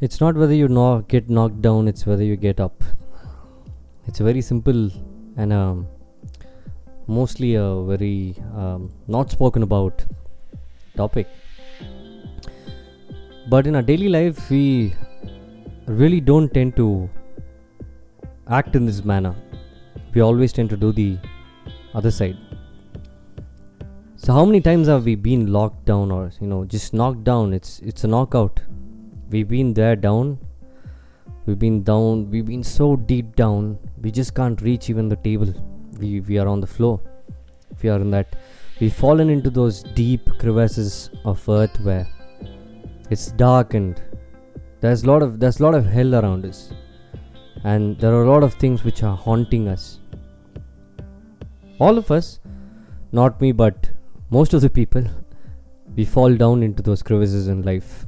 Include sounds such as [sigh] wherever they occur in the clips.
It's not whether you know, get knocked down, it's whether you get up. It's a very simple and um, mostly a very um, not spoken about topic. But in our daily life, we really don't tend to act in this manner. We always tend to do the other side. So how many times have we been locked down or you know just knocked down? It's it's a knockout. We've been there down. We've been down. We've been so deep down. We just can't reach even the table. We we are on the floor. We are in that. We've fallen into those deep crevasses of earth where it's dark and there's a lot of there's a lot of hell around us and there are a lot of things which are haunting us all of us not me but most of the people we fall down into those crevices in life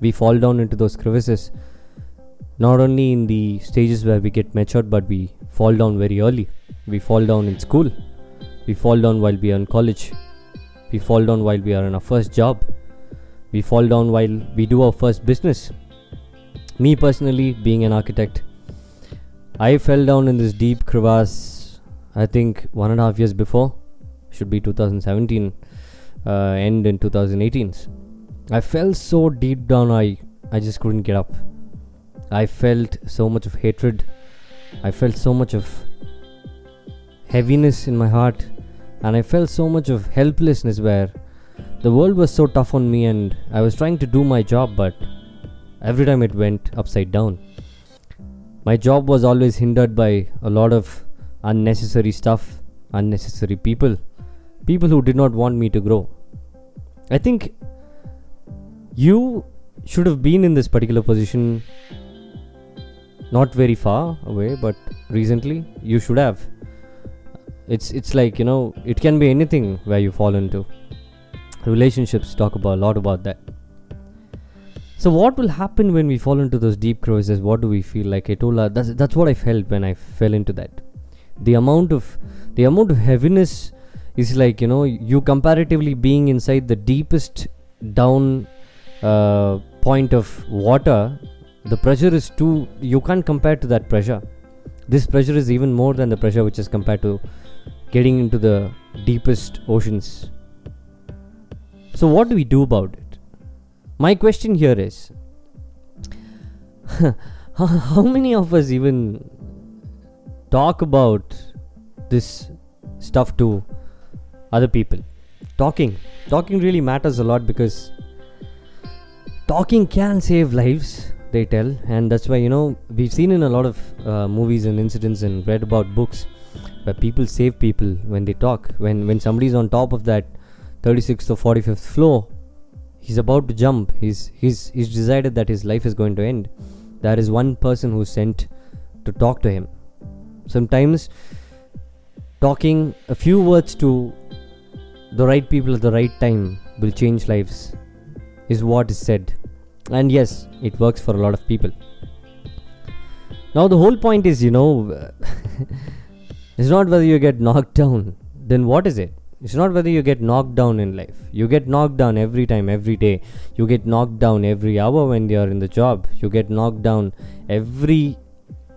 we fall down into those crevices not only in the stages where we get matured but we fall down very early. We fall down in school. We fall down while we are in college. We fall down while we are in our first job. We fall down while we do our first business. Me personally being an architect i fell down in this deep crevasse i think one and a half years before. Should be 2017 uh, end in 2018 i felt so deep down i i just couldn't get up. I felt so much of hatred. I felt so much of heaviness in my heart. And i felt so much of helplessness where the world was so tough on me and i was trying to do my job but every time it went upside down. My job was always hindered by a lot of unnecessary stuff unnecessary people. People who did not want me to grow. I think you should have been in this particular position not very far away, but recently you should have. It's it's like you know it can be anything where you fall into. Relationships talk about a lot about that. So what will happen when we fall into those deep crevices? What do we feel like? I told her that's that's what I felt when I fell into that. The amount of the amount of heaviness is like you know you comparatively being inside the deepest down uh, point of water the pressure is too you can't compare to that pressure this pressure is even more than the pressure which is compared to getting into the deepest oceans so what do we do about it my question here is [laughs] how many of us even talk about this stuff to other people. Talking. Talking really matters a lot because talking can save lives, they tell. And that's why, you know, we've seen in a lot of uh, movies and incidents and read about books where people save people when they talk. When, when somebody's on top of that 36th or 45th floor, he's about to jump. He's, he's, he's decided that his life is going to end. There is one person who's sent to talk to him. Sometimes talking a few words to the right people at the right time will change lives, is what is said. And yes, it works for a lot of people. Now, the whole point is, you know, [laughs] it's not whether you get knocked down, then what is it? It's not whether you get knocked down in life. You get knocked down every time, every day. You get knocked down every hour when you're in the job. You get knocked down every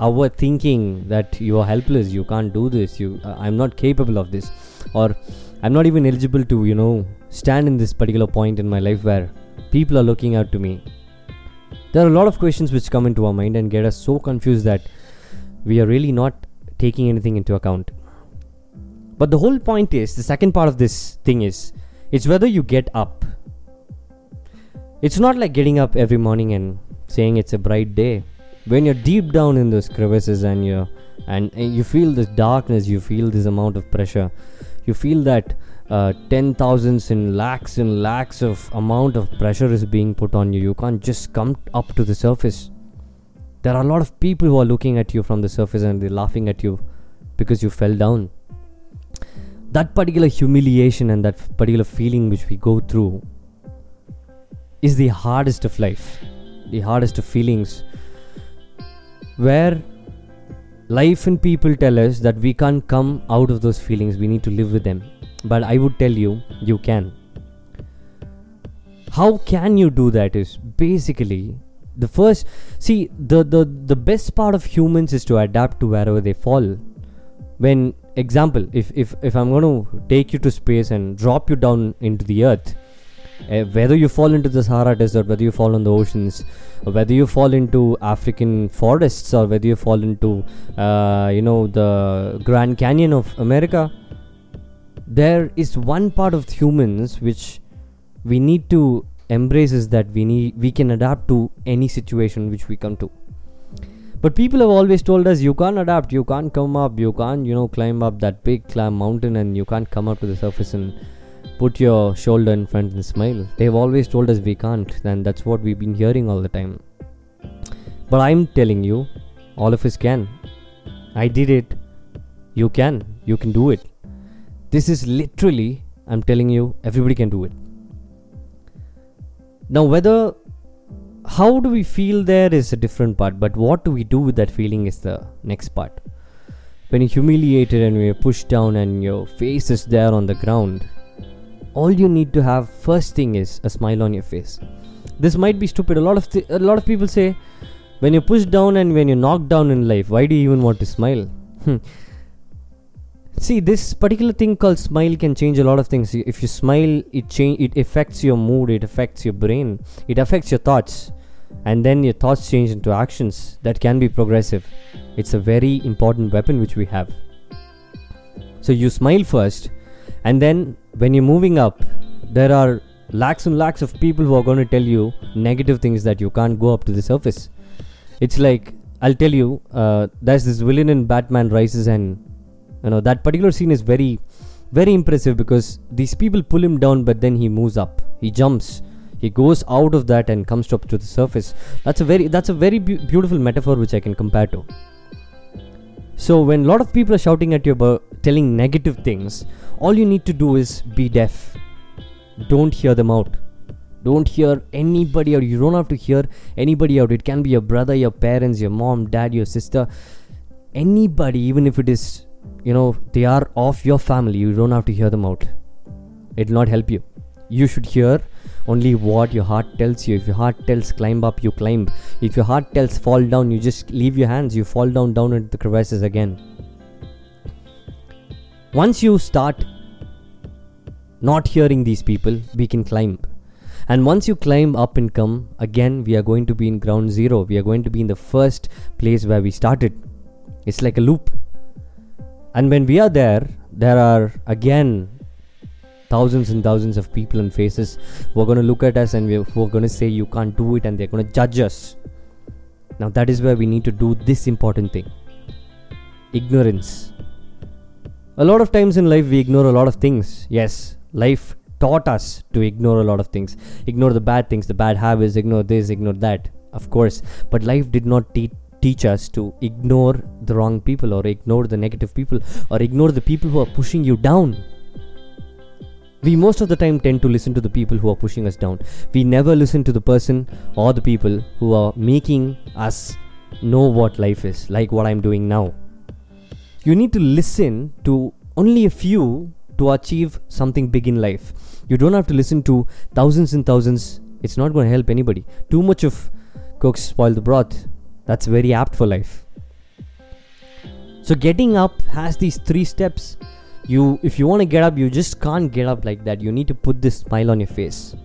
hour thinking that you are helpless. You can't do this. You, uh, I'm not capable of this. Or I'm not even eligible to, you know, stand in this particular point in my life where people are looking out to me. There are a lot of questions which come into our mind and get us so confused that we are really not taking anything into account. But the whole point is the second part of this thing is it's whether you get up. It's not like getting up every morning and saying it's a bright day. When you're deep down in those crevices and you and, and you feel this darkness, you feel this amount of pressure, you feel that uh, ten thousands and lakhs and lakhs of amount of pressure is being put on you. You can't just come up to the surface. There are a lot of people who are looking at you from the surface and they're laughing at you because you fell down. That particular humiliation and that particular feeling which we go through is the hardest of life, the hardest of feelings, where Life and people tell us that we can't come out of those feelings, we need to live with them. But I would tell you, you can. How can you do that is basically the first see the the the best part of humans is to adapt to wherever they fall when example if if if i'm going to take you to space and drop you down into the earth uh, whether you fall into the Sahara Desert, whether you fall on the oceans, whether you fall into African forests, or whether you fall into, uh, you know, the Grand Canyon of America, there is one part of humans which we need to embrace is that we need we can adapt to any situation which we come to. But people have always told us you can't adapt you can't come up you can't you know climb up that big climb mountain and you can't come up to the surface and put your shoulder in front and smile. They've always told us we can't and that's what we've been hearing all the time. But i'm telling you all of us can. I did it. You can. You can do it this is literally, I'm telling you, everybody can do it. Now, whether how do we feel there is a different part, but what do we do with that feeling is the next part. When you're humiliated and you're pushed down and your face is there on the ground, all you need to have first thing is a smile on your face. This might be stupid. A lot of th- a lot of people say, when you're pushed down and when you're knocked down in life, why do you even want to smile? Hmm. See, this particular thing called smile can change a lot of things. If you smile, it change it affects your mood, it affects your brain, it affects your thoughts, and then your thoughts change into actions that can be progressive. It's a very important weapon which we have. So you smile first, and then when you're moving up, there are lakhs and lakhs of people who are going to tell you negative things that you can't go up to the surface. It's like I'll tell you, uh, there's this villain in Batman Rises and you know that particular scene is very very impressive because these people pull him down but then he moves up. He jumps. He goes out of that and comes up to the surface. That's a very that's a very beautiful metaphor which i can compare to. So when a lot of people are shouting at you about telling negative things all you need to do is be deaf. Don't hear them out. Don't hear anybody out. You don't have to hear anybody out. It can be your brother your parents your mom dad your sister. Anybody even if it is you know they are of your family. You don't have to hear them out. It will not help you. You should hear only what your heart tells you. If your heart tells climb up you climb. If your heart tells fall down you just leave your hands. You fall down down into the crevices again. Once you start not hearing these people we can climb. And once you climb up and come again we are going to be in ground zero. We are going to be in the first place where we started. It's like a loop and when we are there, there are again thousands and thousands of people and faces who are going to look at us and we're, who are going to say you can't do it and they're going to judge us. Now, that is where we need to do this important thing ignorance. A lot of times in life, we ignore a lot of things. Yes, life taught us to ignore a lot of things. Ignore the bad things, the bad habits, ignore this, ignore that, of course. But life did not teach teach us to ignore the wrong people or ignore the negative people or ignore the people who are pushing you down. We most of the time tend to listen to the people who are pushing us down. We never listen to the person or the people who are making us know what life is, like what I'm doing now. You need to listen to only a few to achieve something big in life. You don't have to listen to thousands and thousands, it's not going to help anybody. Too much of cooks spoil the broth. That's very apt for life. So getting up has these three steps. You if you want to get up, you just can't get up like that. You need to put this smile on your face.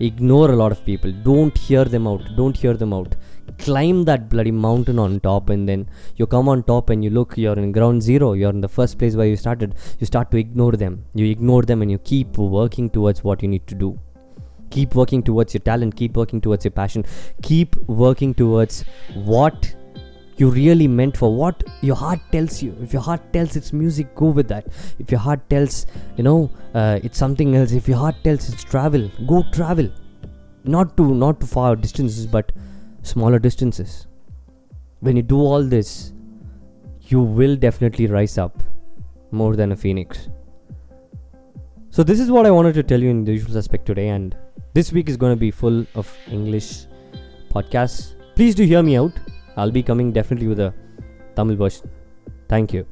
Ignore a lot of people. Don't hear them out. Don't hear them out. Climb that bloody mountain on top and then you come on top and you look, you're in ground zero. You're in the first place where you started. You start to ignore them. You ignore them and you keep working towards what you need to do keep working towards your talent. Keep working towards your passion. Keep working towards what you really meant for what your heart tells you. If your heart tells it's music go with that. If your heart tells you know uh, it's something else. If your heart tells it's travel go travel. Not to not to far distances but smaller distances. When you do all this you will definitely rise up more than a phoenix. So this is what i wanted to tell you in the usual aspect today and this week is going to be full of English podcasts. Please do hear me out. I'll be coming definitely with a Tamil version. Thank you.